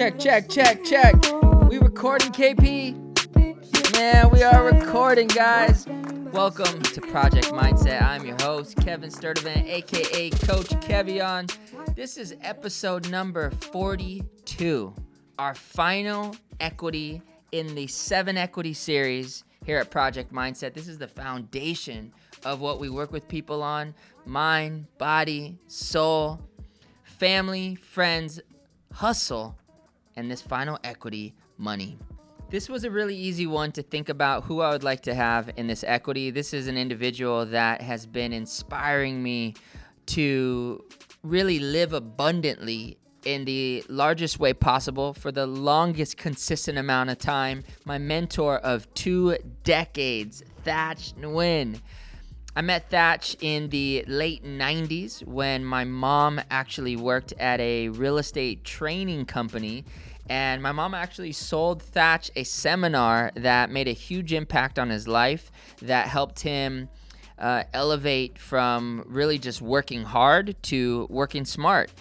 Check, check, check, check. We recording, KP? Man, we are recording, guys. Welcome to Project Mindset. I'm your host, Kevin Sturdivant, aka Coach Kevion. This is episode number 42, our final equity in the seven equity series here at Project Mindset. This is the foundation of what we work with people on mind, body, soul, family, friends, hustle, and this final equity, money. This was a really easy one to think about who I would like to have in this equity. This is an individual that has been inspiring me to really live abundantly in the largest way possible for the longest consistent amount of time. My mentor of two decades, Thach Nguyen. I met Thach in the late 90s when my mom actually worked at a real estate training company. And my mom actually sold Thach a seminar that made a huge impact on his life, that helped him uh, elevate from really just working hard to working smart.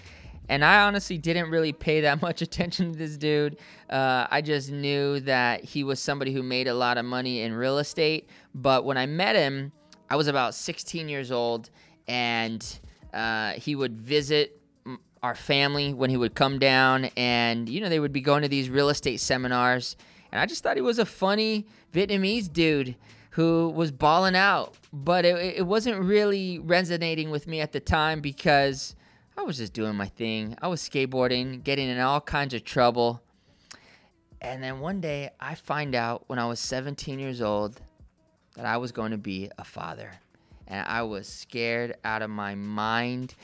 And I honestly didn't really pay that much attention to this dude. Uh, I just knew that he was somebody who made a lot of money in real estate. But when I met him, I was about 16 years old, and uh, he would visit our family when he would come down, and you know they would be going to these real estate seminars, and I just thought he was a funny Vietnamese dude who was balling out, but it, it wasn't really resonating with me at the time because I was just doing my thing. I was skateboarding, getting in all kinds of trouble. And then one day I find out when I was 17 years old that I was going to be a father. And I was scared out of my mind.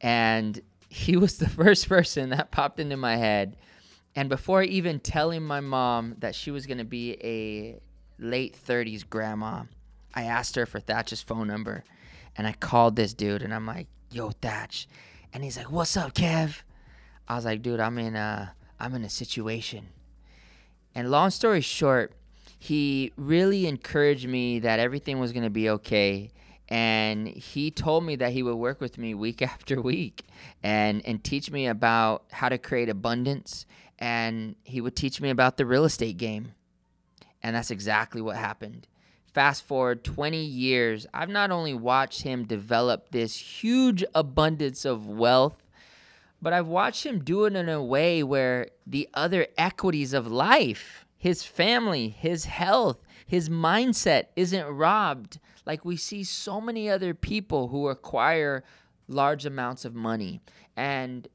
And he was the first person that popped into my head. And before even telling my mom that she was going to be a late 30s grandma, I asked her for Thach's phone number. And I called this dude and I'm like, yo, Thatch. And he's like, what's up, Kev? I was like, dude, I'm in a, I'm in a situation. And long story short, he really encouraged me that everything was going to be okay and he told me that he would work with me week after week and and teach me about how to create abundance and he would teach me about the real estate game. And that's exactly what happened. Fast forward 20 years i've not only watched him develop this huge abundance of wealth but i've watched him do it in a way where the other equities of life his family, his health, his mindset isn't robbed like we see so many other people who acquire large amounts of money. And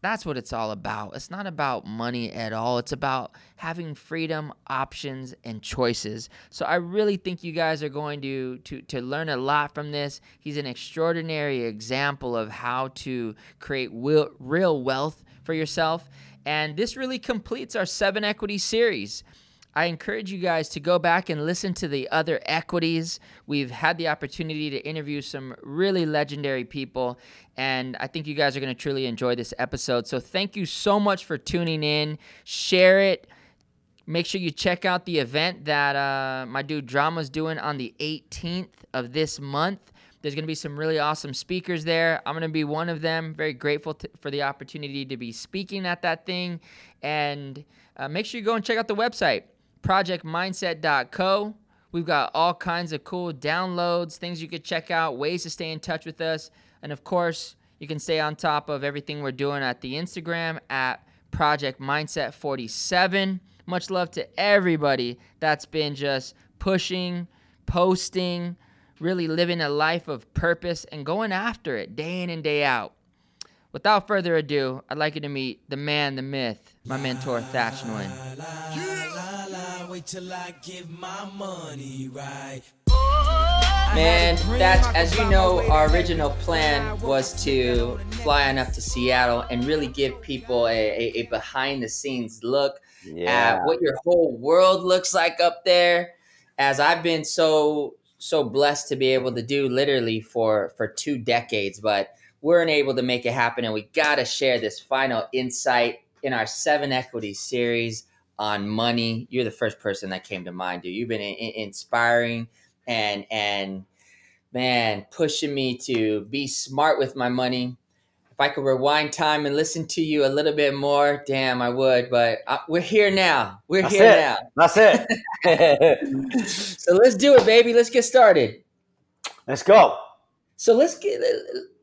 that's what it's all about. It's not about money at all. It's about having freedom, options, and choices. So I really think you guys are going to to to learn a lot from this. He's an extraordinary example of how to create real, real wealth for yourself. And this really completes our seven equity series. I encourage you guys to go back and listen to the other equities. We've had the opportunity to interview some really legendary people, and I think you guys are going to truly enjoy this episode. So, thank you so much for tuning in. Share it. Make sure you check out the event that uh, my dude Drama's doing on the 18th of this month. There's going to be some really awesome speakers there. I'm going to be one of them. Very grateful for the opportunity to be speaking at that thing. And uh, make sure you go and check out the website, projectmindset.co. We've got all kinds of cool downloads, things you could check out, ways to stay in touch with us. And of course, you can stay on top of everything we're doing at the Instagram at Project Mindset 47. Much love to everybody that's been just pushing, posting, really living a life of purpose and going after it day in and day out. Without further ado, I'd like you to meet the man, the myth, my mentor, Thach Nguyen. Man, Thach, as you know, our original plan was to fly on up to Seattle and really give people a, a, a behind the scenes look yeah. at what your whole world looks like up there. As I've been so so blessed to be able to do literally for for two decades but weren't able to make it happen and we got to share this final insight in our seven equities series on money you're the first person that came to mind dude you've been in- inspiring and and man pushing me to be smart with my money if I could rewind time and listen to you a little bit more, damn, I would. But uh, we're here now. We're That's here it. now. That's it. So let's do it, baby. Let's get started. Let's go. So let's get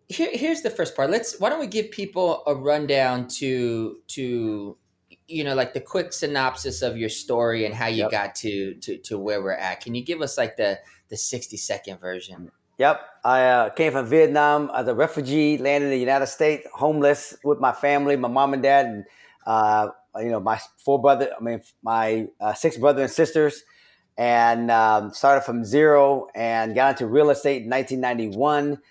here. Here's the first part. Let's. Why don't we give people a rundown to to you know like the quick synopsis of your story and how you Yep. got to to to where we're at. Can you give us like the the sixty second version? Yep. I uh, came from Vietnam as a refugee, landed in the United States, homeless with my family, my mom and dad, and uh, you know my four brother. I mean my uh, six brother and sisters, and um, started from zero and got into real estate in 1991.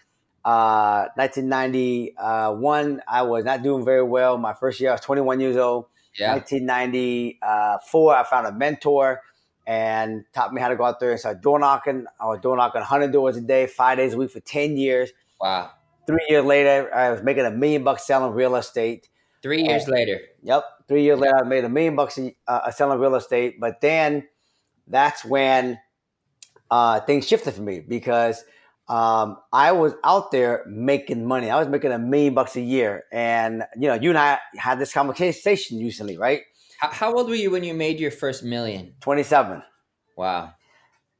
Uh, 1991, I was not doing very well. My first year, I was 21 years old. Yeah. 1994, I found a mentor and taught me how to go out there and start door knocking. I was door knocking 100 doors a day, five days a week for 10 years. Wow. Three years later, I was making a million bucks selling real estate. Three years later. Yep. Three years later, I made a million bucks uh, selling real estate. But then that's when uh, things shifted for me because um, I was out there making money. I was making a million bucks a year. And, you know, you and I had this conversation recently, right? How, how old were you when you made your first million? 27. Wow.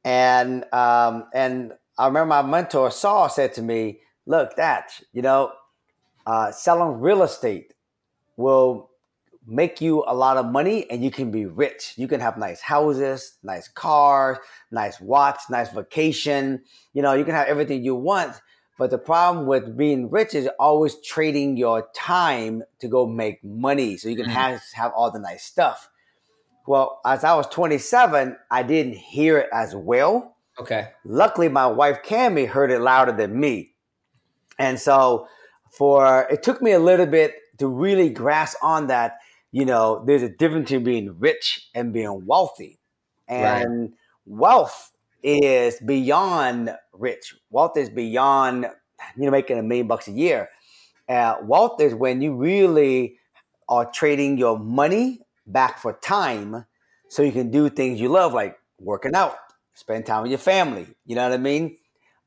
And um, and I remember my mentor Saul said to me, "Look, that you know, uh, selling real estate will make you a lot of money, and you can be rich. You can have nice houses, nice cars, nice watch, nice vacation. You know, you can have everything you want." But the problem with being rich is always trading your time to go make money, so you can Mhm. have have all the nice stuff. Well, as I was 27, I didn't hear it as well. Okay. Luckily, my wife Cami heard it louder than me. And so for it took me a little bit to really grasp on that, you know, there's a difference between being rich and being wealthy. And wealth is beyond rich. Wealth is beyond, you know, making a million bucks a year. Uh, wealth is when you really are trading your money back for time so you can do things you love, like working out, spend time with your family. You know what I mean?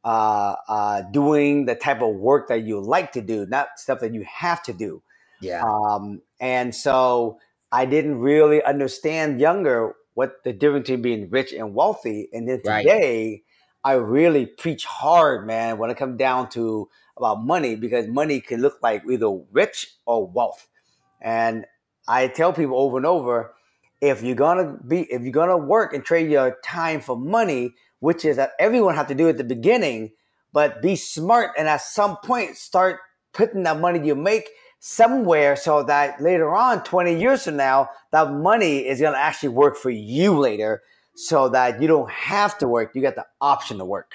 Uh, uh, doing the type of work that you like to do, not stuff that you have to do. Yeah. Um, and so I didn't really understand younger what the difference between being rich and wealthy. And then Right. today, I really preach hard, man, when it comes down to about money, because money can look like either rich or wealth. And I tell people over and over, if you're gonna be, if you're gonna work and trade your time for money, which is that everyone have to do at the beginning, but be smart and at some point start putting that money you make somewhere so that later on 20 years from now that money is going to actually work for you later so that you don't have to work you get the option to work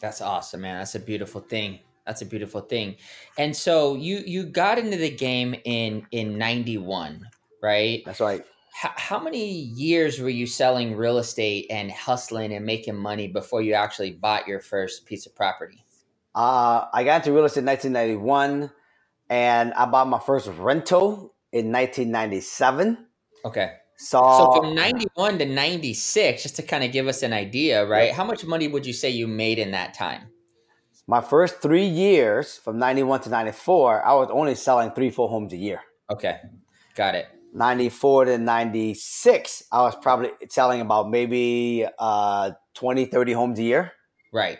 That's awesome, man. That's a beautiful thing. That's a beautiful thing. And so you you got into the game in in 91, right? that's right How, how many years were you selling real estate and hustling and making money before you actually bought your first piece of property? uh, i got into real estate in 1991 and i bought my first rental in 1997 Okay. so, So from 91 to 96, just to kind of give us an idea, right? How much money would you say you made in that time? my first three years from 91 to 94 i was only selling three four homes a year Okay. Got it. 94 to 96 i was probably selling about maybe uh, 20 30 homes a year Right.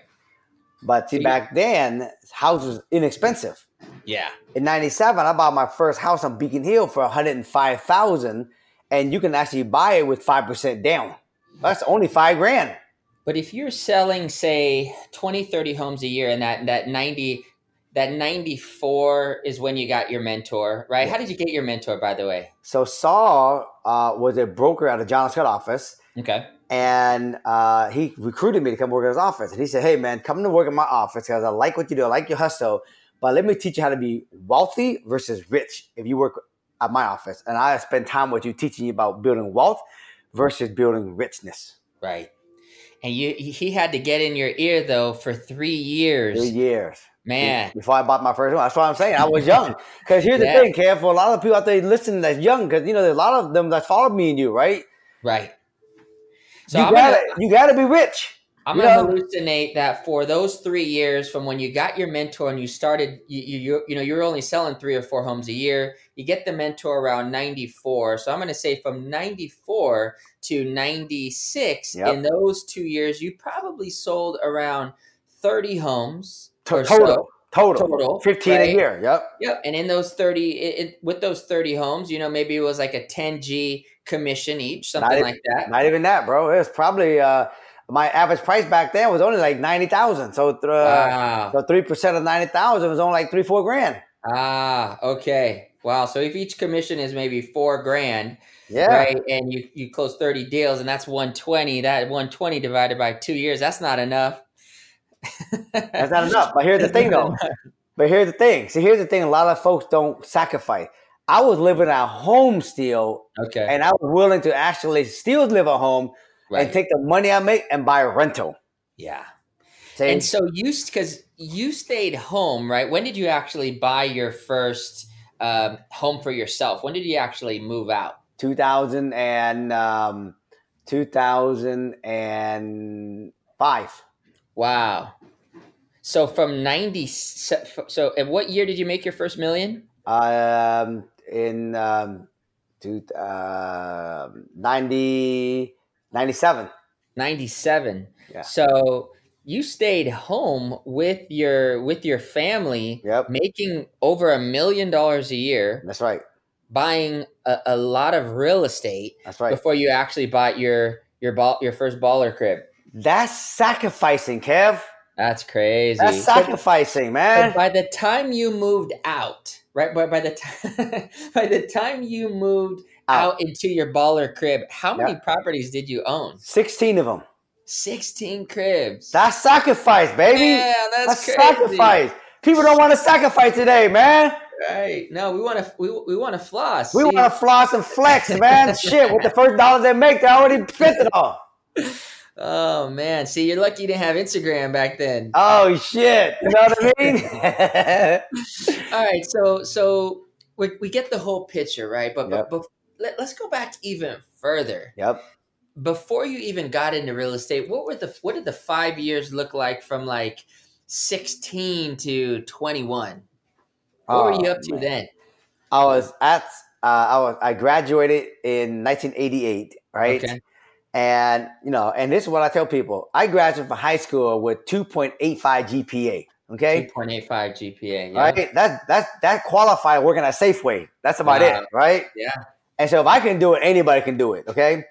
But see back then house was inexpensive Yeah. in 97 i bought my first house on beacon hill for 105000 and you can actually buy it with 5% down that's only five grand But if you're selling, say, 20, 30 homes a year and that, that 90, that 94 is when you got your mentor, right? How did you get your mentor, by the way? so saul uh, was a broker at a john scott office Okay. And uh, he recruited me to come work at his office. And he said, "Hey, man, come to work in my office because I like what you do. I like your hustle, but let me teach you how to be wealthy versus rich if you work at my office. And I spend time with you teaching you about building wealth versus building richness. Right. And you, he had to get in your ear though for three years. Three years Man. before I bought my first one. That's what I'm saying. I was young. Because here's Yeah. the thing, Kev, for a lot of people out there listening that's young, because you know there's a lot of them that follow me and you, right? Right. So you I'm gotta gonna, you gotta be rich. I'm You gonna know? hallucinate that for those three years from when you got your mentor and you started, you you you, you know you're only selling three or four homes a year. You get the mentor around 94, so I'm gonna say from 94 to 96. Yep. In those two years, you probably sold around 30 homes total, so. Total, Total, 15 right? a year. Yep. Yep. And in those 30, it, it, with those 30 homes, you know, maybe it was like a 10G commission each, something Not like that. Not even that, bro. It was probably uh, my average price back then was only like ninety thousand. So, th- uh, Wow. so three percent of ninety thousand was only like three, four grand. Ah, okay. Wow. So if each commission is maybe four grand, Yeah, right, and you you close 30 deals and that's 120, that 120 divided by two years, that's not enough. That's not enough. But here's the thing, though. But here's the thing. See, here's the thing. A lot of folks don't sacrifice. I was living at home still, Okay. and I was willing to actually still live at home right. and take the money I make and buy a rental. yeah. See? And so you because you stayed home, right? When did you actually buy your first um, home for yourself? When did you actually move out? 2000 and um, 2005. Wow. So from 90 so at what year did you make your first million? Um, in um, two, uh, 90, 97. 97. Yeah. So you stayed home with your with your family Yep, making over a million dollars a year, that's right. buying a, a lot of real estate That's right. before you actually bought your your ball your first baller crib. That's sacrificing, Kev. That's crazy. That's sacrificing, But man. by the time you moved out, right? By, by the time by the time you moved Out. out into your baller crib, how many Yeah. properties did you own? 16 of them. Sixteen cribs. That's sacrifice, baby. yeah, that's, That's sacrifice. People don't want to sacrifice today, man. Right? No, we want to we, we want to floss. We want to floss and flex, man. Shit, with the first dollar they make, they already spent it all. Oh man, see, you're lucky you didn't have Instagram back then. Oh shit, you know what I mean? All right, so so we, we get the whole picture, right? But Yep. but, but let, let's go back even further. yep. before you even got into real estate, what were the what did the five years look like from like sixteen to twenty one? What were Oh, you up to man. then? I was at uh, I was I graduated in 1988, right? Okay. And you know, and this is what I tell people: I graduated from high school with 2.85 GPA. Okay, Two point eight five GPA. Yeah. right? That that that qualified working at Safeway. That's about Wow. it, right? Yeah. And so if I can do it, anybody can do it. Okay.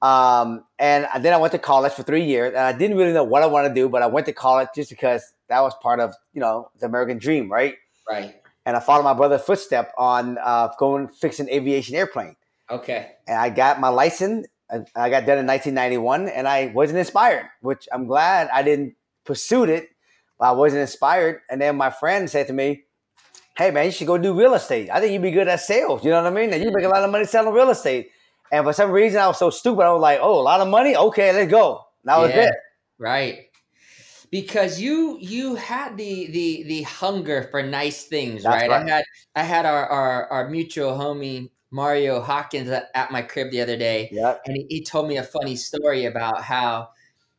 Um, and then I went to college for three years, and I didn't really know what I wanted to do, but I went to college just because that was part of you know the American dream, right? Right. And I followed my brother's footstep on uh, going fixing aviation airplane, Okay. and I got my license. I got done in 1991, and I wasn't inspired, which I'm glad I didn't pursue it. But I wasn't inspired, and then my friend said to me, "Hey man, you should go do real estate. I think you'd be good at sales. You know what I mean? And you make a lot of money selling real estate." And for some reason, I was so stupid. I was like, "Oh, a lot of money? Okay, let's go." That was Yeah. it. Right. Because you you had the the the hunger for nice things, right? right. I had I had our, our our mutual homie Mario Hawkins at, my crib the other day. Yep, and he, he told me a funny story about how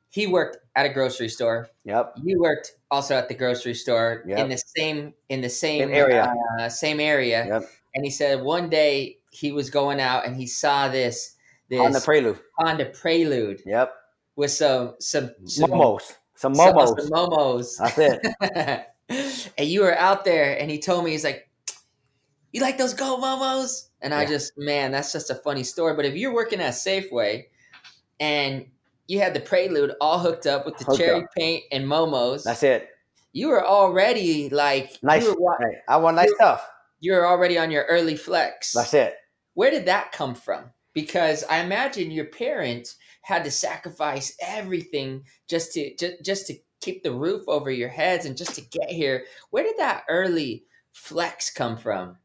he worked at a grocery store. yep, You worked also at the grocery store Yep. in the same in the same Same area. uh, same area. yep. And he said one day he was going out and he saw this this On the prelude. Honda Prelude Yep, with some some, some momos, some some- momos. some momos. That's it. and you were out there, and he told me he's like, "You like those gold momos?" And I just, man, that's just a funny story. But if you're working at Safeway, and you had the Prelude all hooked up with the Hooked cherry up. paint and momos, That's it. you were already like, Nice. you were, Hey, I want nice You- stuff. you were already on your early flex. That's it. Where did that come from? Because I imagine your parents had to sacrifice everything just to just, just to keep the roof over your heads and just to get here. Where did that early flex come from?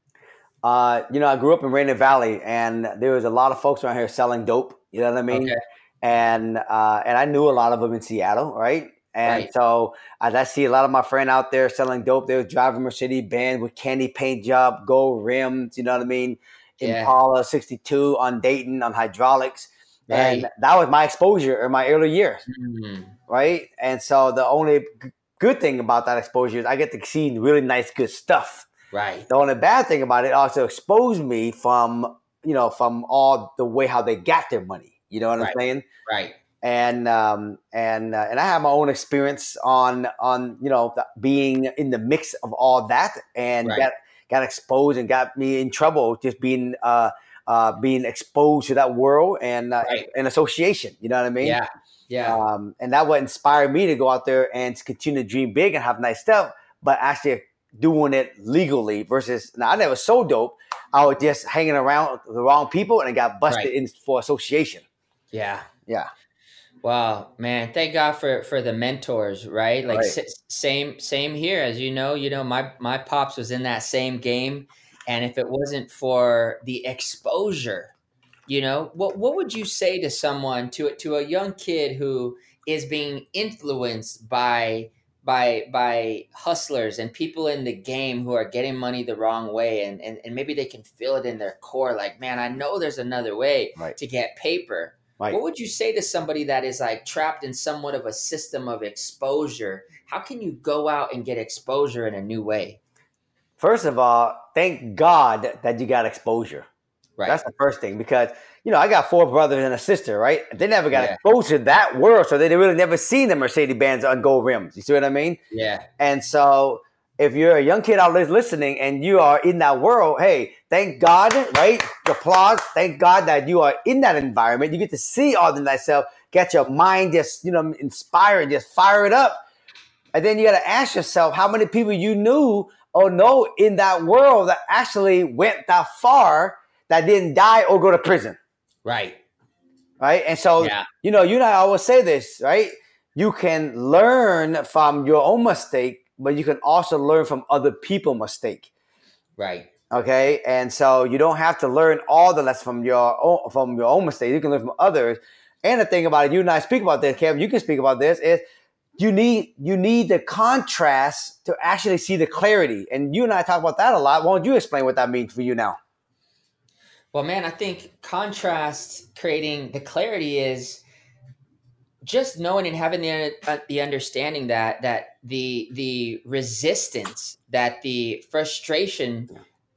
Uh, you know, I grew up in Rainier Valley, and there was a lot of folks around here selling dope. You know what I mean? Okay. And uh, and I knew a lot of them in Seattle, right? And Right. so I, I see a lot of my friend out there selling dope. They was driving Mercedes Benz with candy paint job, gold rims. You know what I mean? Yeah. Impala '62 on Dayton on hydraulics, and that was my exposure in my early years. Mm. right? And so the only g- good thing about that exposure is I get to see really nice, good stuff. Right. The only bad thing about it also exposed me from you know from all the way how they got their money. You know what Right. I'm saying? Right. And um, and uh, and I have my own experience on on you know the, being in the mix of all that and Right. got got exposed and got me in trouble just being uh, uh, being exposed to that world and uh, Right. and association. You know what I mean? Yeah. Yeah. Um, and that what inspired me to go out there and to continue to dream big and have nice stuff, but actually doing it legally versus now I never so dope. I was just hanging around the wrong people and I got busted Right. in for association. yeah. Yeah. Wow, man! Thank God for for the mentors, right? Like Right. s- same same here, as you know. You know, my my pops was in that same game, and if it wasn't for the exposure, you know, what what would you say to someone to to a young kid who is being influenced by by by hustlers and people in the game who are getting money the wrong way, and and, and maybe they can feel it in their core, like, man, I know there's another way Right. to get paper. Right. What would you say to somebody that is like trapped in somewhat of a system of exposure? How can you go out and get exposure in a new way? First of all, thank God that you got exposure. Right. That's the first thing because you know I got four brothers and a sister, right? They never got Yeah. exposed to that world, so they really never seen the Mercedes Benz on gold rims. You see what I mean? yeah. And so, if you're a young kid out there listening and you are in that world, hey, thank God, right? Applause. Thank God that you are in that environment. You get to see all the nice stuff, get your mind just, you know, inspired, just fire it up. And then you got to ask yourself how many people you knew or know in that world that actually went that far that didn't die or go to prison, Right. right? And so, Yeah. you know, you and I always say this, right? You can learn from your own mistake, but you can also learn from other people's mistake. Right. Okay, and so you don't have to learn all the lessons from your own from your own mistake. You can learn from others. And the thing about it, you and I speak about this, Kevin. You can speak about this. Is you need you need the contrast to actually see the clarity. And you and I talk about that a lot. Why don't you explain what that means for you now? Well, man, I think contrast creating the clarity is just knowing and having the uh, the understanding that that the the resistance that the frustration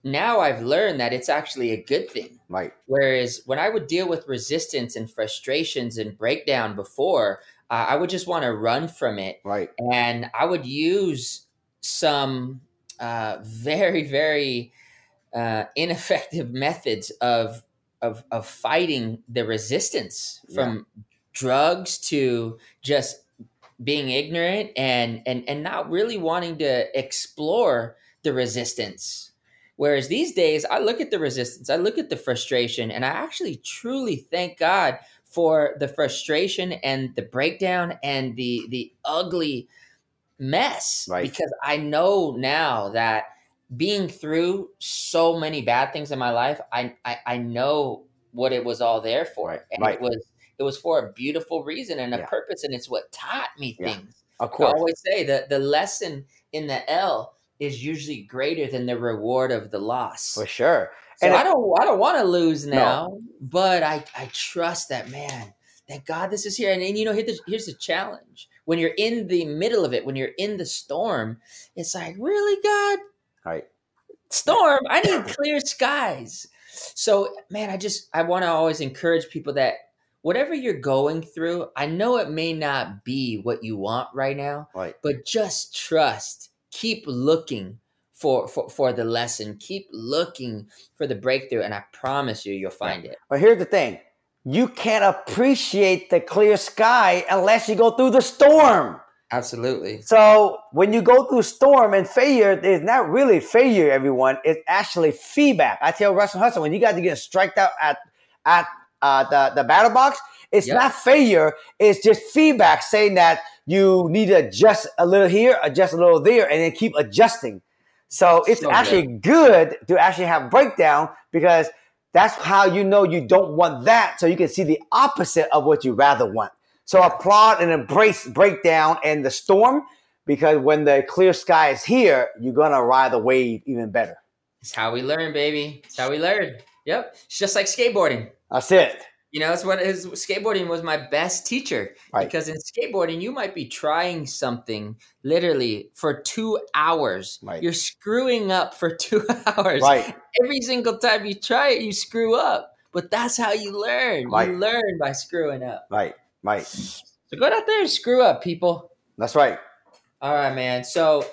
now I've learned that it's actually a good thing. Right, Whereas when I would deal with resistance and frustrations and breakdown before, uh, I would just want to run from it. right, And I would use some uh, very, very uh, ineffective methods of, of, of fighting the resistance from drugs to just being ignorant and, and, and not really wanting to explore the resistance. Whereas these days, I look at the resistance, I look at the frustration, and I actually truly thank God for the frustration and the breakdown and the the ugly mess Right. because I know now that being through so many bad things in my life, I I, I know what it was all there for, and right. it was it was for a beautiful reason and a Yeah. purpose, and it's what taught me Yeah. things. of I always say that the lesson in the L is usually greater than the reward of the loss. for sure. So And I don't I don't want to lose No. now, but I I trust that man. Thank God this is here. And, and you know, here the, here's the challenge. When you're in the middle of it, when you're in the storm, it's like, really, God? Right, Storm, I need clear skies. So, man, I just I want to always encourage people that whatever you're going through, I know it may not be what you want right now, right, but just trust. Keep looking for, for for the lesson. Keep looking for the breakthrough and i promise you you'll find it. But here's the thing: you can't appreciate the clear sky unless you go through the storm. Absolutely So when you go through storm and failure, it's not really failure, everyone. It's actually feedback. I tell Russell Hudson when you guys are getting striked out at at uh, the the battle box, it's Yep. not failure. It's just feedback saying that you need to adjust a little here, adjust a little there, and then keep adjusting. So it's So actually good to actually have breakdown because that's how you know you don't want that. So you can see the opposite of what you rather want. So applaud and embrace breakdown and the storm because when the clear sky is here, you're gonna ride the wave even better. it's how we learn baby it's how we learn yep it's just like skateboarding That's it. You know, it's what his skateboarding was my best teacher Right. because in skateboarding you might be trying something literally for two hours. Right. You're screwing up for two hours. Right. Every single time you try it, you screw up. But that's how you learn. Right. You learn by screwing up. Right. Right. So go out there and screw up, people. That's right. All right, man. So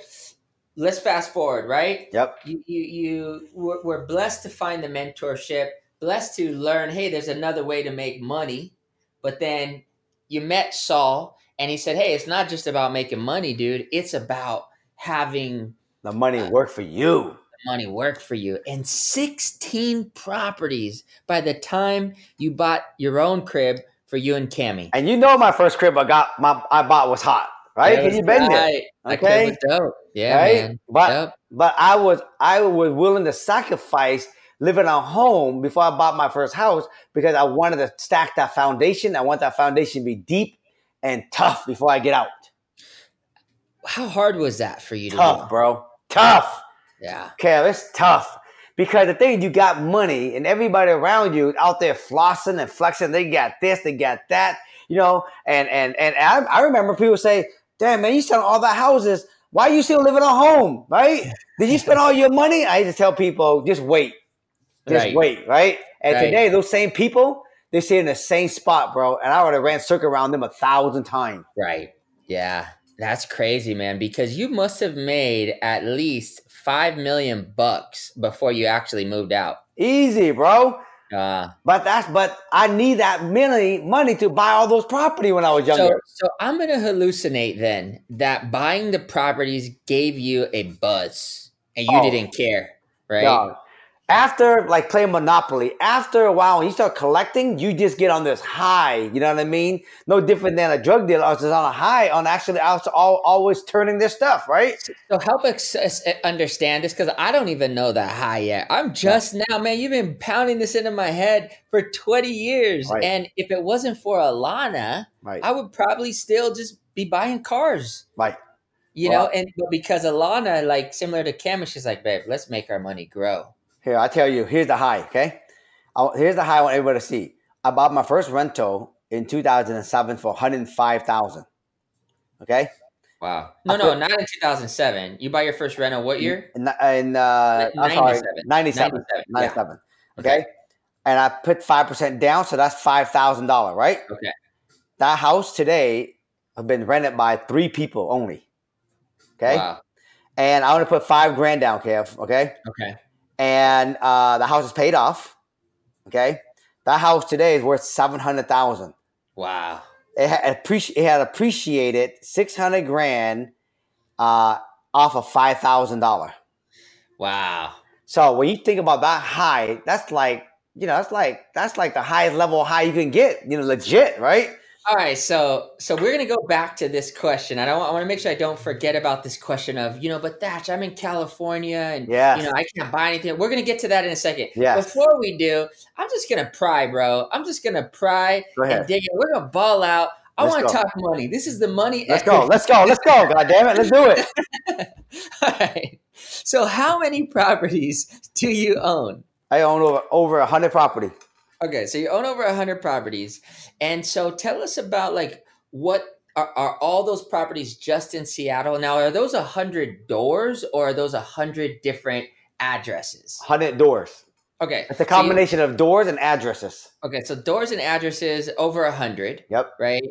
let's fast forward, right? Yep. you you you we're, we're blessed to find the mentorship blessed to learn hey there's another way to make money but then you met saul and he said hey it's not just about making money dude it's about having The money uh, work for you. money work for you and 16 properties by the time you bought your own crib for you and Cammy. And you know my first crib I got my I bought was hot, right? Because you've been there. right. Crib Okay. was dope. Yeah, right? man. But Yep. but I was I was willing to sacrifice living at home before I bought my first house because I wanted to stack that foundation. I want that foundation to be deep and tough before I get out. How hard was that for you to Tough, do? bro. Tough. Yeah. Kev, it's tough. Because the thing you got money and everybody around you out there flossing and flexing, they got this, they got that, you know, and and and I, I remember people say, damn man, you selling all the houses. Why are you still living at home? Right? Did you spend all your money? I used to tell people, just wait. Just Right. wait, right? And Right. today, those same people, they stay in the same spot, bro. And I would have ran circle around them a thousand times. Right. Yeah. That's crazy, man, because you must have made at least 5 million bucks before you actually moved out. Easy, bro. Uh, But that's but I need that money money to buy all those property when I was so, younger. so I'm going to hallucinate then that buying the properties gave you a buzz and you Oh. didn't care, right? After like playing Monopoly, after a while, when you start collecting, you just get on this high. You know what I mean? No different than a drug dealer. I was just on a high on actually I was all, always turning this stuff, right? So help us us uh, understand this because I don't even know that high yet. I'm just now, man. You've been pounding this into my head for 20 years, Right. and if it wasn't for Alana, Right. I would probably still just be buying cars. Right. You Well- know, and because Alana, like similar to Cam, she's like, babe, let's make our money grow. Here, I tell you, here's the high, okay? I, here's the high I want everybody to see. I bought my first rental in 2007 for 105000 Okay? Wow. No, I no, not in 2007. You buy your first rental what year? In, in uh, I'm sorry, 97. 97. 97, 97. yeah. Okay? And I put 5% down, so that's $5,000, right? Okay. That house today have been rented by three people only. Okay? Wow. And I want to put five grand down, Kev. Okay? Okay. And uh, the house is paid off. Okay? That house today is worth 700000 Wow. it had, appreci- it had appreciated 600 grand uh, off of $5,000. Wow. So when you think about that high, that's like, you know, that's like that's like the highest level high you can get, you know, legit, right? All right, so so we're gonna go back to this question. I don't. I want to make sure I don't forget about this question of you know, but Thach, I'm in California and Yes. you know I can't buy anything. We're gonna get to that in a second. Yes. Before we do, I'm just gonna pry, bro. I'm just gonna pry Go and dig it. We're gonna ball out. I want to talk money. This is the money. Let's go. Let's go. Let's go. God damn it. Let's do it. All right. So, how many properties do you own? I own over over a hundred property. Okay, so you own over 100 properties. And so tell us about like what are, are all those properties just in Seattle? Now, are those 100 doors or are those 100 different addresses? Hundred doors. Okay. It's a so you- combination of doors and addresses. okay, so doors and addresses over 100, Yep. right?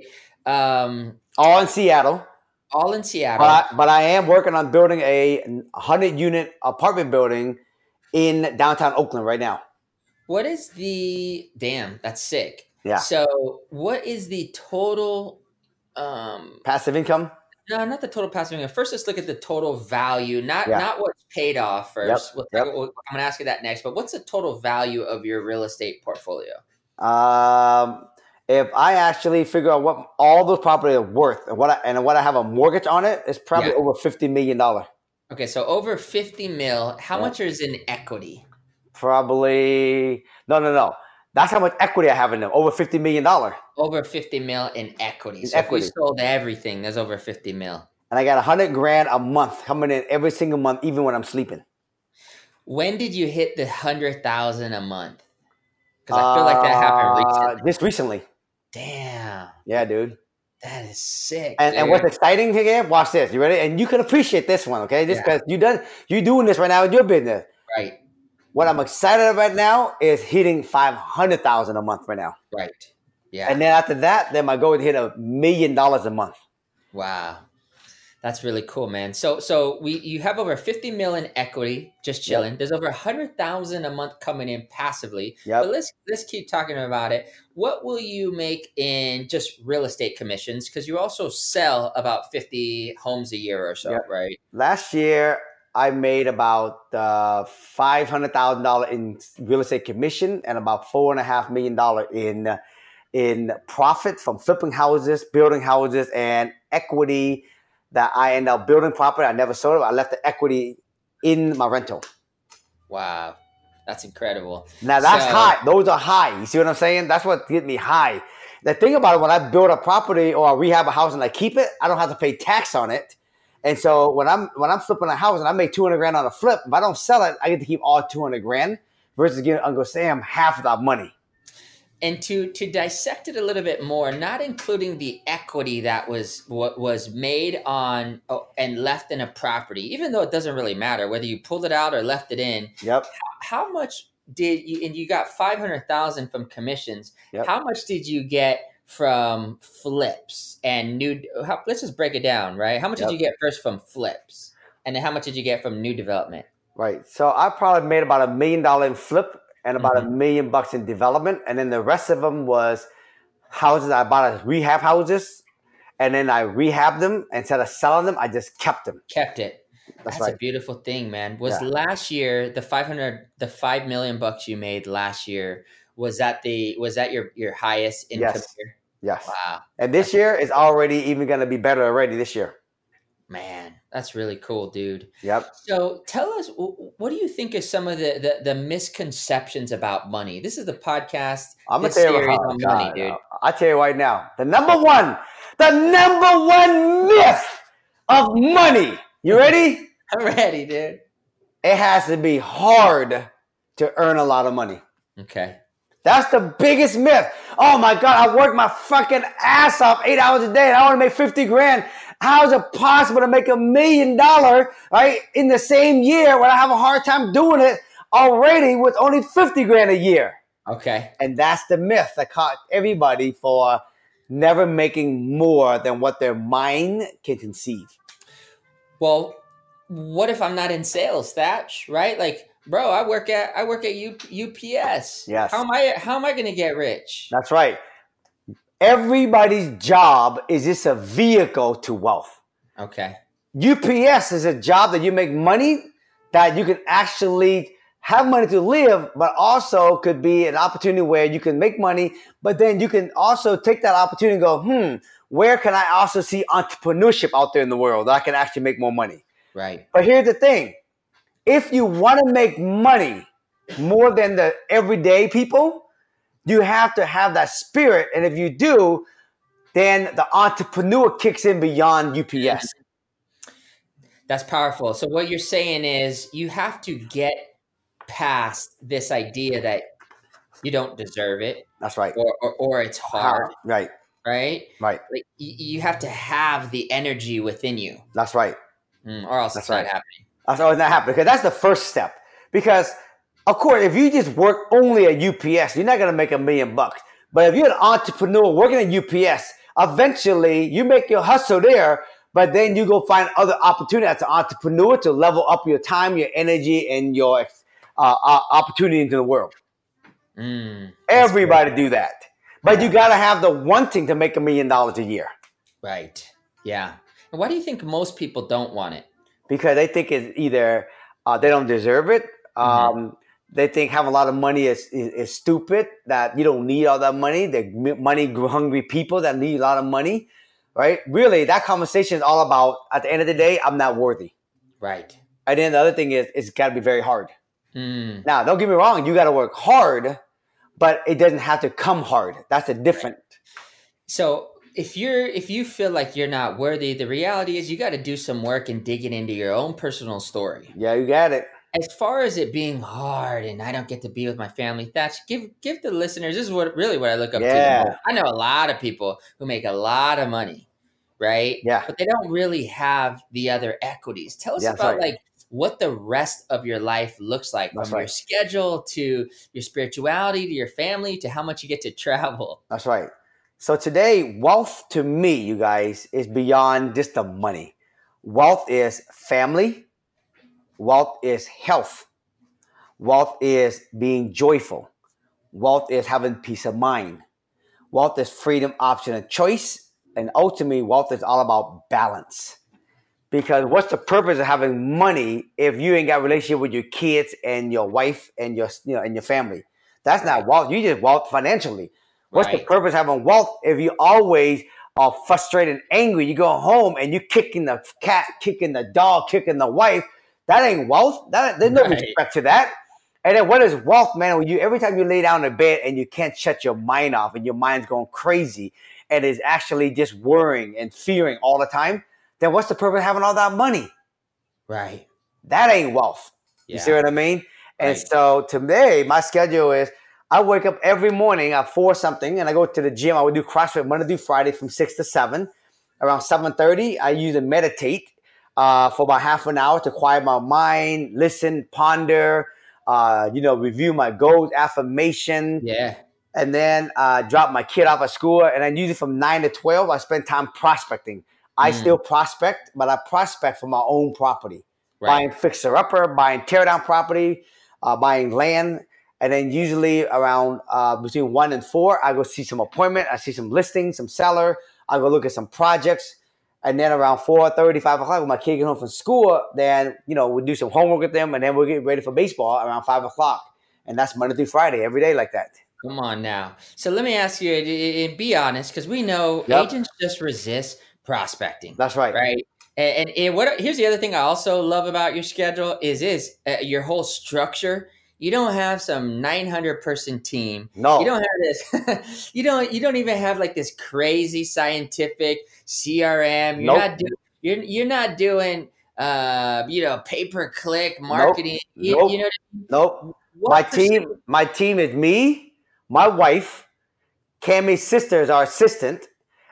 Um, All in Seattle. all in Seattle. But I, but I am working on building a hundred unit apartment building in downtown Oakland right now. What is the damn, that's sick. Yeah. So, what is the total um Passive income. No, not the total passive income. First, let's look at the total value, not Yeah. not what's paid off first. We'll- yep. we'll- I'm going to ask you that next. But what's the total value of your real estate portfolio? Um, if I actually figure out what all those properties are worth and what I, and what I have a mortgage on it, it's probably Yeah. over fifty million dollar. Okay, so over 50 mil. How Yeah. much is in equity? Probably no, no, no. That's how much equity I have in them. Over fifty million dollar, Over 50 mil in equity. In so if equity. you sold everything, there's over 50 mil. and I got a hundred grand a month coming in every single month, even when I'm sleeping. When did you hit the 100,000 a month? Because I feel like that happened Uh, recently. Just recently. Damn, Yeah, dude. that is sick. And, and what's exciting here? Watch this. You ready? And you can appreciate this one, okay? Just Yeah. because you done you doing this right now in your business. right, What I'm excited about right now is hitting five hundred thousand a month right now. right, yeah. And then after that, then my goal is to hit a million dollars a month. Wow. That's really cool, man. So so we you have over 50 million equity just chilling. There's over 100,000 a month coming in passively. Yep. But let's let's keep talking about it. What will you make in just real estate commissions cuz you also sell about 50 homes a year or so, Yep. right? Last year, I made about uh, five hundred thousand dollars in real estate commission and about four and a half million dollar in in profit from flipping houses, building houses, and equity that I end up building property. I never sold it. I left the equity in my rental. Wow. That's incredible. Now that's So- high. Those are high. You see what I'm saying? That's what get me high. The thing about it, when I build a property or I rehab a house and I keep it, I don't have to pay tax on it. And so when I'm when I'm flipping a house and I make 200 grand on a flip, if I don't sell it, I get to keep all 200 grand versus giving Uncle Sam half of that money. and to to dissect it a little bit more not including the equity that was what was made on oh, and left in a property even though it doesn't really matter whether you pulled it out or left it in Yep. how much did you and you got 500,000 from commissions Yep. how much did you get from flips and new how, let's just break it down right how much Yep. did you get first from flips and then how much did you get from new development Right. So I probably made about a million dollar in flip and about a Mm-hmm. million bucks in development, and then the rest of them was houses I bought as rehab houses, and then I rehabbed them instead of selling them. I just kept them. kept it That's, That's right. a beautiful thing, man. Was Yeah. last year the five hundred, the five million bucks you made last year? Was that the was that your your highest income Yes. year? Yes. Wow, And this year is already even going to be better already this year. man, that's really cool, dude. Yep. So tell us, what do you think is some of the the, the misconceptions about money? This is the podcast. I'm gonna tell you right on money, dude. I tell you right now, the number one, the number one myth of money. You ready? I'm ready, dude. it has to be hard to earn a lot of money. Okay. That's the biggest myth. Oh my God, I work my fucking ass off eight hours a day and I want to make 50 grand. How is it possible to make a million dollar, right, in the same year when I have a hard time doing it already with only 50 grand a year? Okay. And that's the myth that caught everybody for never making more than what their mind can conceive. Well, what if I'm not in sales, Thach? Right? Like, bro, I work at I work at U, UPS. Yes. How am I how am I going to get rich? That's right. Everybody's job is just a vehicle to wealth. Okay. UPS is a job that you make money that you can actually have money to live, but also could be an opportunity where you can make money, but then you can also take that opportunity and go, hmm, where can I also see entrepreneurship out there in the world that I can actually make more money? Right. But here's the thing if you want to make money more than the everyday people, you have to have that spirit. And if you do, then the entrepreneur kicks in beyond UPS. That's powerful. So what you're saying is you have to get past this idea that you don't deserve it That's right. or or, or it's hard, Right, right? right. Like you have to have the energy within you, That's right. mm, or else That's it's not right. happening. That's always not happening because that's the first step. Because of course, if you just work only at UPS, you're not gonna make a million bucks. But if you're an entrepreneur working at UPS, eventually you make your hustle there, but then you go find other opportunity as an entrepreneur to level up your time, your energy, and your uh, uh, opportunity into the world. Mm, Everybody do that, but you gotta have the wanting to make a million dollars a year right. Yeah. And why do you think most people don't want it? Because they think it's either uh, they don't deserve it. Um, They think having a lot of money is, is, is stupid. That you don't need all that money. They're money hungry people that need a lot of money, right? Really, that conversation is all about. At the end of the day, I'm not worthy. Right. And then the other thing is, it's got to be very hard. Mm, Now, don't get me wrong. You got to work hard, but it doesn't have to come hard. That's a different. so if you're if you feel like you're not worthy, the reality is you got to do some work and digging into your own personal story. Yeah, you got it. as far as it being hard and I don't get to be with my family, that's give give the listeners. This is what really what I look up Yeah. to. I know a lot of people who make a lot of money, right? Yeah. but they don't really have the other equities. Tell us Yeah, about right. like what the rest of your life looks like That's from your schedule to your spirituality to your family to how much you get to travel. That's right. So today, wealth to me, you guys, is beyond just the money. Wealth is family. Wealth is health. Wealth is being joyful. Wealth is having peace of mind. Wealth is freedom, option, and choice. And ultimately, wealth is all about balance. Because what's the purpose of having money if you ain't got relationship with your kids and your wife and your you know and your family? That's not wealth. You just wealth financially. What's the purpose of having wealth if you always are frustrated and angry? You go home and you kicking the cat, kicking the dog, kicking the wife. That ain't wealth. That there's no Right. respect to that. And then what is wealth, man? When you every time you lay down in bed and you can't shut your mind off and your mind's going crazy and is actually just worrying and fearing all the time, then what's the purpose of having all that money? Right. That ain't wealth. You see what I mean? And Right. so today, my schedule is I wake up every morning at four something, and I go to the gym. I would do CrossFit Monday through Friday from six to seven. Around seven thirty, I usually meditate uh, for about half an hour to quiet my mind, listen, ponder, uh, you know, review my goals, affirmation, Yeah. and then uh, drop my kid off at school. And then usually from nine to twelve, I spend time prospecting. I Mm. still prospect, but I prospect for my own property Right. buying fixer upper, buying tear down property, uh, buying land, and then usually around uh, between one and four, I go see some appointment. I see some listings, some seller. I go look at some projects, and then around 4.30, 5 o'clock, when my kid get home from school, then you know we do some homework with them, and then we'll get ready for baseball around five o'clock, and that's Monday through Friday, every day like that. Come on now. So let me ask you, and- and be honest, because we know Yep. agents just resist prospecting. That's right. right and, and, and what here's the other thing i also love about your schedule is is uh, your whole structure you don't have some 900 person team. No, you don't have this you don't you don't even have like this crazy scientific crm you're Nope. not doing you're, you're not doing uh you know pay per click marketing. You, Nope. you know nope. what my percent- team my team is me my wife cammy's sister is our assistant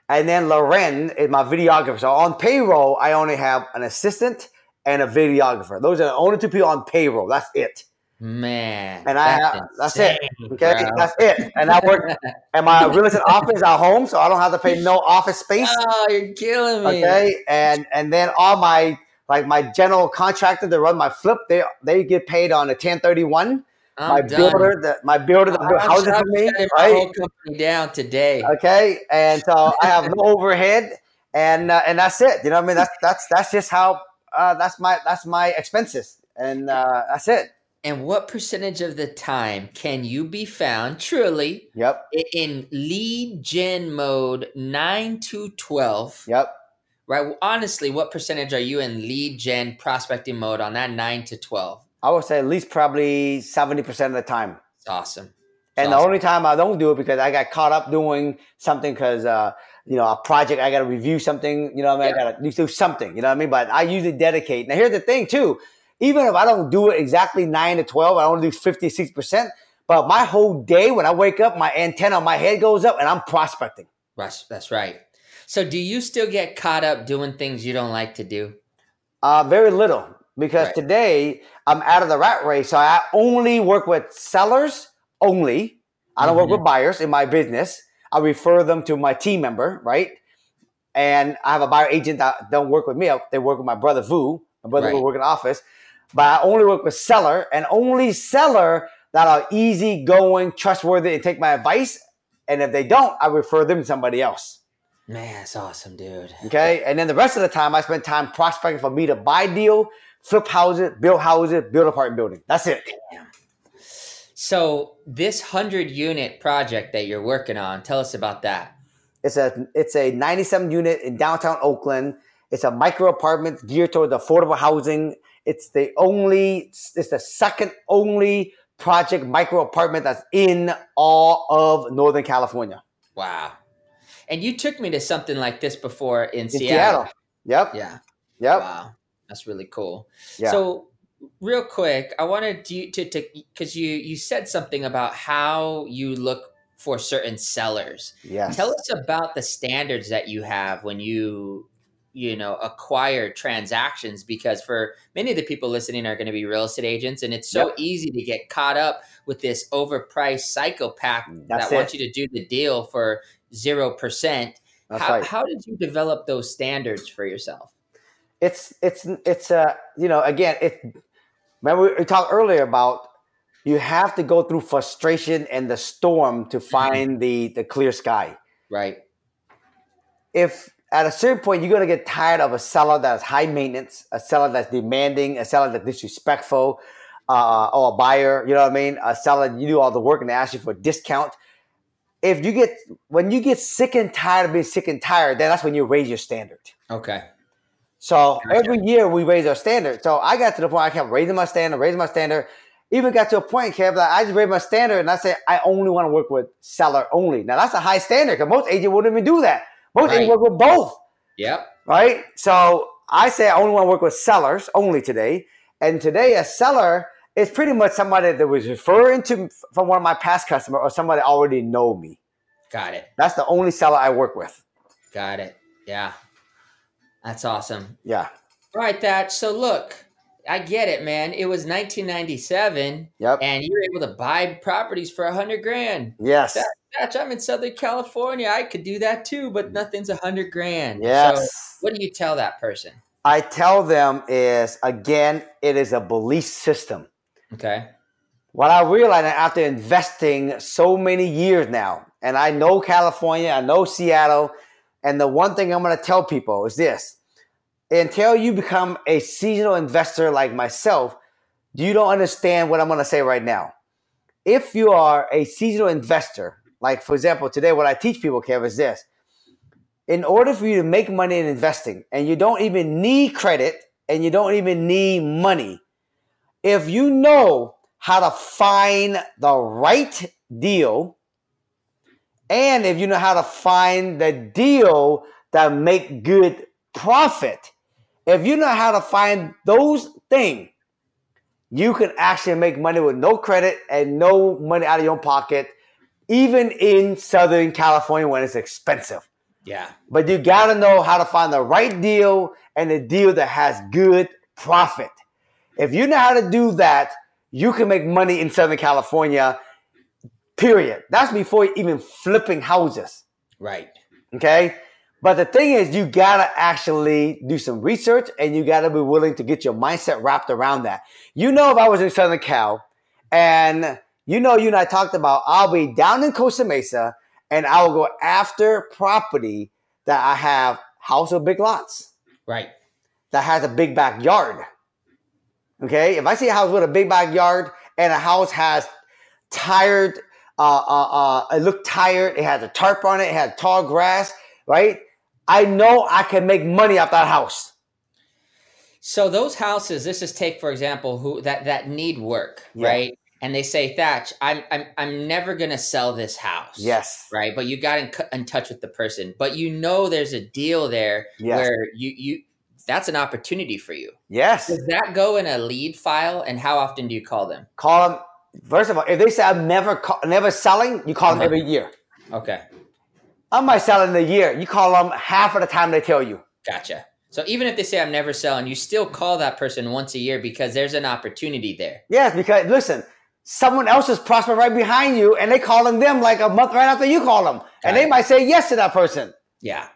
and then loren is my videographer. So on payroll i only have an assistant and a videographer. Those are the only two people on payroll. That's it man And I have- that's it, okay bro. that's it and i work and my real estate office at home so i don't have to pay no office space oh you're killing me okay and and then all my like my general contractor that run my flip they they get paid on a 1031 I'm my done. builder that my builder that houses for me shutting my whole company down today. Okay, and so I have no overhead, and uh, and that's it. You know what I mean? That's that's that's just how uh, that's my that's my expenses, and uh, that's it. And what percentage of the time can you be found truly Yep, in lead gen mode nine to twelve? yep. Right. Honestly, what percentage are you in lead gen prospecting mode on that nine to twelve? I would say at least probably seventy percent of the time. It's awesome. It's And the only time I don't do it because I got caught up doing something because uh, you know a project I got to review something. You know, what I mean, I got to do something. You know what I mean? But I usually dedicate. Now here's the thing too. Even if I don't do it exactly nine to twelve, I only do 56 percent. But my whole day when I wake up, my antenna on my head goes up, and I'm prospecting. That's, that's right. So, do you still get caught up doing things you don't like to do? Uh, very little because Right. today I'm out of the rat race. So I only work with sellers only. I don't Mhm. work with buyers in my business. I refer them to my team member, right? And I have a buyer agent that don't work with me. They work with my brother Vu. My brother Right. work in the office. But I only work with seller and only seller that are easy going, trustworthy, and take my advice. And if they don't, I refer them to somebody else. Man, that's awesome, dude. Okay. And then the rest of the time, I spend time prospecting for me to buy deal, flip houses, build houses, build apartment building. That's it. So, this hundred unit project that you're working on, tell us about that. It's a it's a 97 unit in downtown Oakland. It's a micro apartment geared toward affordable housing. It's the only it's the second only project micro apartment that's in all of Northern California. Wow. And you took me to something like this before in, In Seattle. Seattle. Yep. Yeah. Yep. Wow. That's really cool. Yeah. So real quick, I wanted you to to because you you said something about how you look for certain sellers. Yeah. Tell us about the standards that you have when you you know acquire transactions because for many of the people listening are going to be real estate agents and it's so Yep. easy to get caught up with this overpriced psychopath That's that wants you to do the deal for 0%. That's how, right. how did you develop those standards for yourself? it's it's it's uh you know again it remember we talked earlier about you have to go through frustration and the storm to find the the clear sky Right. if at a certain point you're going to get tired of a seller that's high maintenance a seller that's demanding a seller that's disrespectful uh, or a buyer you know what i mean a seller you do all the work and they ask you for a discount if you get when you get sick and tired of being sick and tired then that's when you raise your standard Okay. So Gotcha. every year we raise our standard. So I got to the point I kept raising my standard, raising my standard. Even got to a point, Kev, that I just raised my standard and I said I only want to work with seller only. Now that's a high standard because most agents wouldn't even do that. Most Right. work with both, Yep. right? So I say I only want to work with sellers only today. And today a seller is pretty much somebody that was referring to from one of my past customers or somebody already know me. Got it. That's the only seller I work with. Got it. Yeah. That's awesome. Yeah. All right, Thach. So look, I get it, man. It was 1997, Yep. and you were able to buy properties for a hundred grand. Yes. That- I'm in Southern California. I could do that too, but mm. nothing's a hundred grand. Yes. So what do you tell that person? I tell them is again, it is a belief system. Okay. What I realized after investing so many years now, and I know California, I know Seattle, and the one thing I'm going to tell people is this until you become a seasonal investor like myself, you don't understand what I'm going to say right now. If you are a seasonal investor, like for example, today, what I teach people, Kev, is this in order for you to make money in investing, and you don't even need credit and you don't even need money, if you know how to find the right deal, and if you know how to find the deal that make good profit, if you know how to find those things, you can actually make money with no credit and no money out of your own pocket, even in Southern California when it's expensive. Yeah. But you got to know how to find the right deal and a deal that has good profit. If you know how to do that, you can make money in Southern California, period. That's before even flipping houses. Right. Okay. But the thing is, you got to actually do some research and you got to be willing to get your mindset wrapped around that. You know, if I was in Southern Cal and you know, you and I talked about, I'll be down in Costa Mesa and I will go after property that I have house or big lots Right. that has a big backyard. Okay, if I see a house with a big backyard and a house has tired, uh, uh, uh, it looked tired, it has a tarp on it, it had tall grass, right? I know I can make money off that house. So those houses, this is take for example, who that that need work, Yeah. right? And they say, Thach, I'm I'm I'm never gonna sell this house. Yes, right? But you got in, in touch with the person, but you know there's a deal there Yes. where you you that's an opportunity for you. yes. Does that go in a lead file, and how often do you call them? Call them. First of all, if they say I'm never never selling, you call them Uh-huh. every year. Okay, I might sell in a year. You call them half of the time they tell you. gotcha. So even if they say I'm never selling, you still call that person once a year because there's an opportunity there. Yes, because listen, someone else is prospering right behind you, and they calling them like a month right after you call them, and Got they might say yes to that person. Yeah.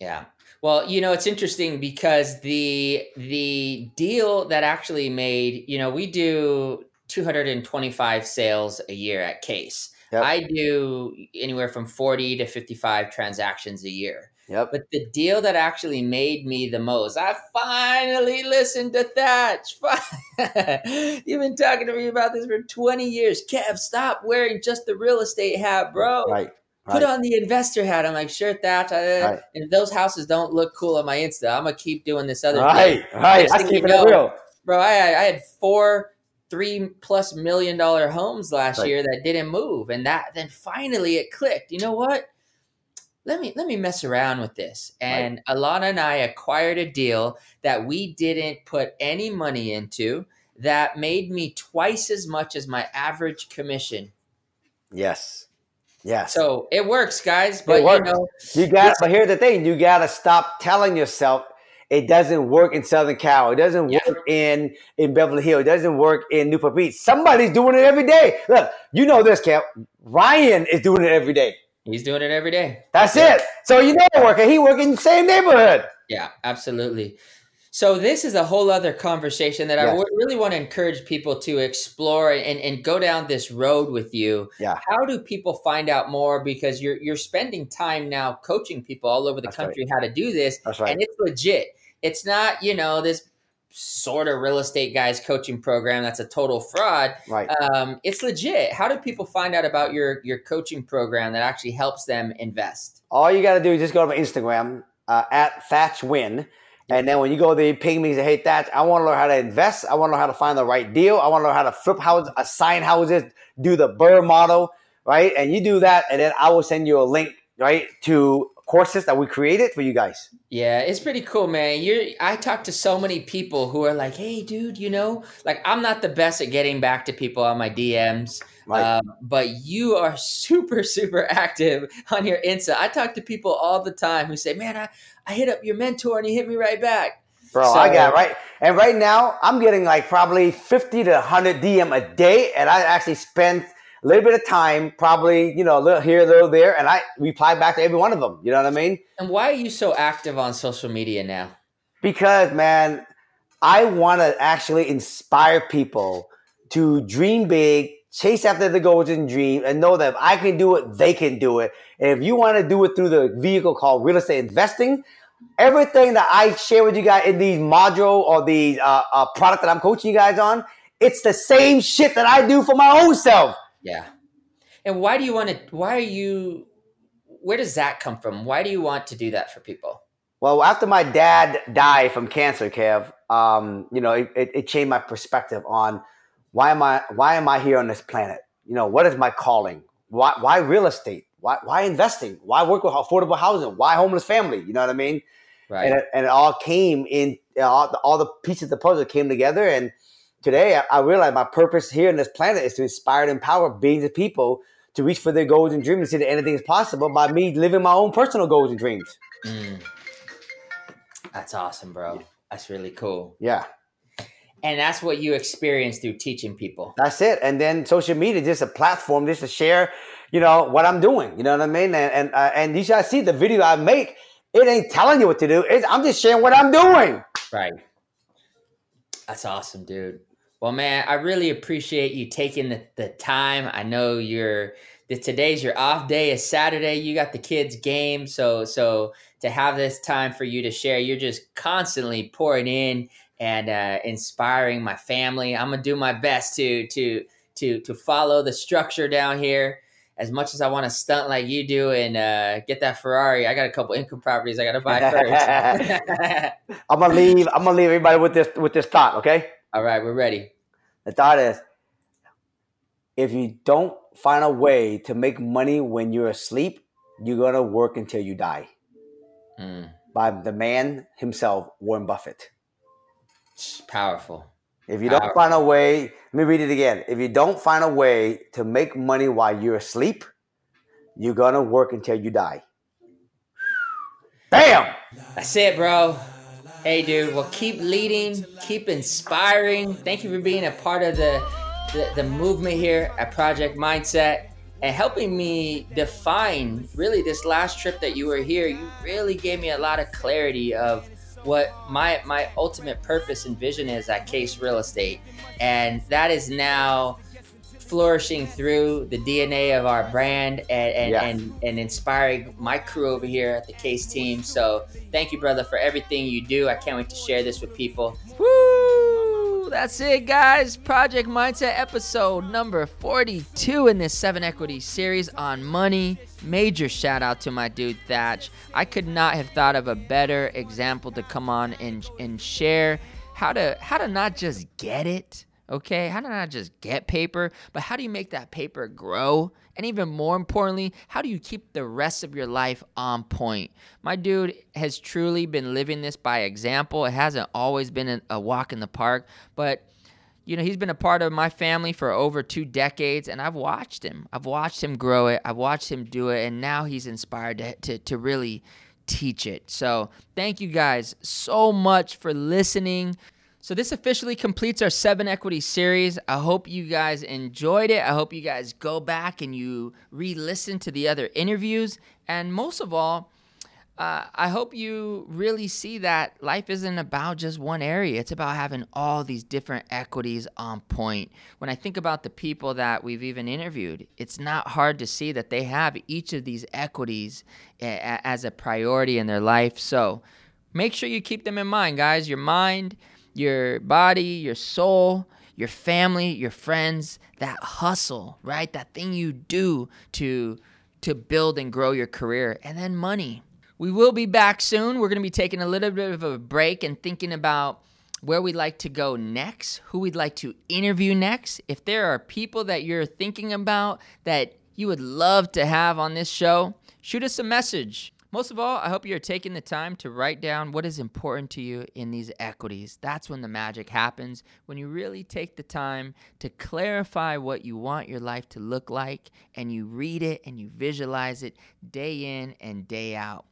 Yeah. Well, you know, it's interesting because the the deal that actually made, you know, we do 225 sales a year at Case. Yep. I do anywhere from 40 to 55 transactions a year. Yep. But the deal that actually made me the most, I finally listened to Thach. You've been talking to me about this for 20 years. Kev, stop wearing just the real estate hat, bro Right. put Right. on the investor hat. I'm like, sure, that. Uh, Right. And if those houses don't look cool on my Insta, I'm gonna keep doing this other Right. thing, Right. Next I keep it real. bro. I I had four three plus million dollar homes last Right. year that didn't move, and that then finally it clicked. You know what? Let me let me mess around with this. And Alana and I acquired a deal that we didn't put any money into. that made me twice as much as my average commission. Yes. Yes. So it works, guys. But works. you know, You got, but here's the thing: you got to stop telling yourself it doesn't work in Southern Cal. It doesn't Yeah. work in in Beverly Hills. It doesn't work in Newport Beach. Somebody's doing it every day. Look, you know this, Cal. Ryan is doing it every day. he's doing it every day. That's it. So you know, working. He work in the same neighborhood. Yeah, absolutely. So this is a whole other conversation that I really want to encourage people to explore and, and go down this road with you. Yeah. How do people find out more? Because you're you're spending time now coaching people all over the That's right. country how to do this, That's right. and it's legit. It's not you know this sort of real estate guys coaching program that's a total fraud. Right. Um, it's legit. How do people find out about your your coaching program that actually helps them invest? All you got to do is just go to my Instagram uh, at Thach Nguyen. And then when you go there, you ping me and say, hey, Thach, I want to learn how to invest. I want to learn how to find the right deal. I want to learn how to flip houses, assign houses, do the Burr model, right? And you do that, and then I will send you a link, right, to courses that we created for you guys. Yeah, it's pretty cool, man. You're I talk to so many people who are like, "Hey, dude, you know, like I'm not the best at getting back to people on my DMs, Right. um, but you are super, super active on your Insta. I talk to people all the time who say, "Man, I, I hit up your mentor and he hit me right back." Bro, So- I got right. And right now, I'm getting like probably 50 to 100 DM a day. And I actually spend a little bit of time, probably, you know, a little here, a little there. And I reply back to every one of them. You know what I mean? And why are you so active on social media now? Because, man, I want to actually inspire people to dream big, chase after the golden dream, and know that if I can do it, they can do it. And if you want to do it through the vehicle called real estate investing, everything that I share with you guys in these module or the uh, uh, product that I'm coaching you guys on, it's the same shit that I do for my own self. Yeah. And why do you want to? Why are you? Where does that come from? Why do you want to do that for people? Well, after my dad died from cancer, Kev, um, you know, it, it, it changed my perspective on why am I why am I here on this planet? You know, what is my calling? Why why real estate? Why why investing? Why work with affordable housing? Why homeless family? You know what I mean? Right. And it, and it all came in all the, all the pieces of the puzzle came together and today I, I realize my purpose here on this planet is to inspire and empower billions of people to reach for their goals and dreams and see that anything is possible by me living my own personal goals and dreams. Mm. That's awesome, bro. That's really cool. Yeah. And that's what you experience through teaching people. That's it. And then social media is just a platform just to share, you know, what I'm doing. You know what I mean? And and, uh, and you should see the video I make. It ain't telling you what to do. It's, I'm just sharing what I'm doing. Right. That's awesome, dude. Well, man, I really appreciate you taking the, the time. I know you're that today's your off day is Saturday. You got the kids game. So so to have this time for you to share, you're just constantly pouring in and uh, inspiring my family. I'm gonna do my best to to to to follow the structure down here. As much as I want to stunt like you do and uh, get that Ferrari, I got a couple income properties I got to buy first. I'm gonna leave. I'm gonna leave everybody with this with this thought. Okay. All right, we're ready. The thought is, if you don't find a way to make money when you're asleep, you're gonna work until you die. Mm, By the man himself, Warren Buffett. It's powerful. If you don't find a way, let me read it again. If you don't find a way to make money while you're asleep, you're gonna work until you die. Bam! That's it, bro. Hey, dude. Well, keep leading, keep inspiring. Thank you for being a part of the the, the movement here at Project Mindset and helping me define really this last trip that you were here. You really gave me a lot of clarity of what my my ultimate purpose and vision is at Case Real Estate, and that is now flourishing through the DNA of our brand and and, Yeah. and and inspiring my crew over here at the Case team. So thank you, brother, for everything you do. I can't wait to share this with people. Woo! That's it, guys. Project Mindset episode number 42 in this 7 Equity series on money. Major shout out to my dude Thach. I could not have thought of a better example to come on and and share how to how to not just get it, okay? How to I just get paper, but how do you make that paper grow? And even more importantly, how do you keep the rest of your life on point? My dude has truly been living this by example. It hasn't always been a- a walk in the park, but you know, he's been a part of my family for over two decades, and I've watched him. I've watched him grow it. I've watched him do it, and now he's inspired to, to, to really teach it. So, thank you guys so much for listening. So, this officially completes our seven equity series. I hope you guys enjoyed it. I hope you guys go back and you re listen to the other interviews. And most of all, uh, I hope you really see that life isn't about just one area. It's about having all these different equities on point. When I think about the people that we've even interviewed, it's not hard to see that they have each of these equities a- as a priority in their life. So make sure you keep them in mind, guys. Your mind, your body, your soul, your family, your friends, that hustle, right? That thing you do to to build and grow your career, and then money we will be back soon. We're going to be taking a little bit of a break and thinking about where we'd like to go next, who we'd like to interview next. If there are people that you're thinking about that you would love to have on this show, shoot us a message. Most of all, I hope you're taking the time to write down what is important to you in these equities. That's when the magic happens, when you really take the time to clarify what you want your life to look like and you read it and you visualize it day in and day out.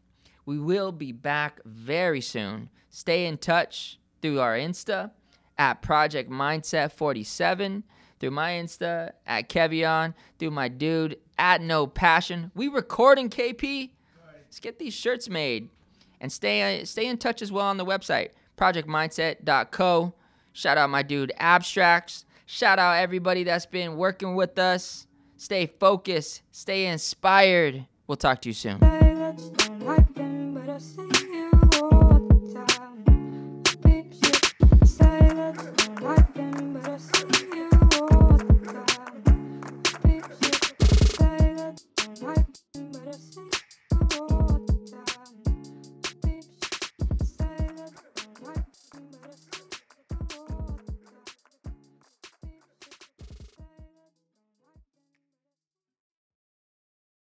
We will be back very soon. Stay in touch through our Insta at Project Mindset 47, through my Insta at Kevion, through my dude at No Passion. We recording KP. Let's get these shirts made and stay uh, stay in touch as well on the website projectmindset.co. Shout out my dude Abstracts. Shout out everybody that's been working with us. Stay focused, stay inspired. We'll talk to you soon.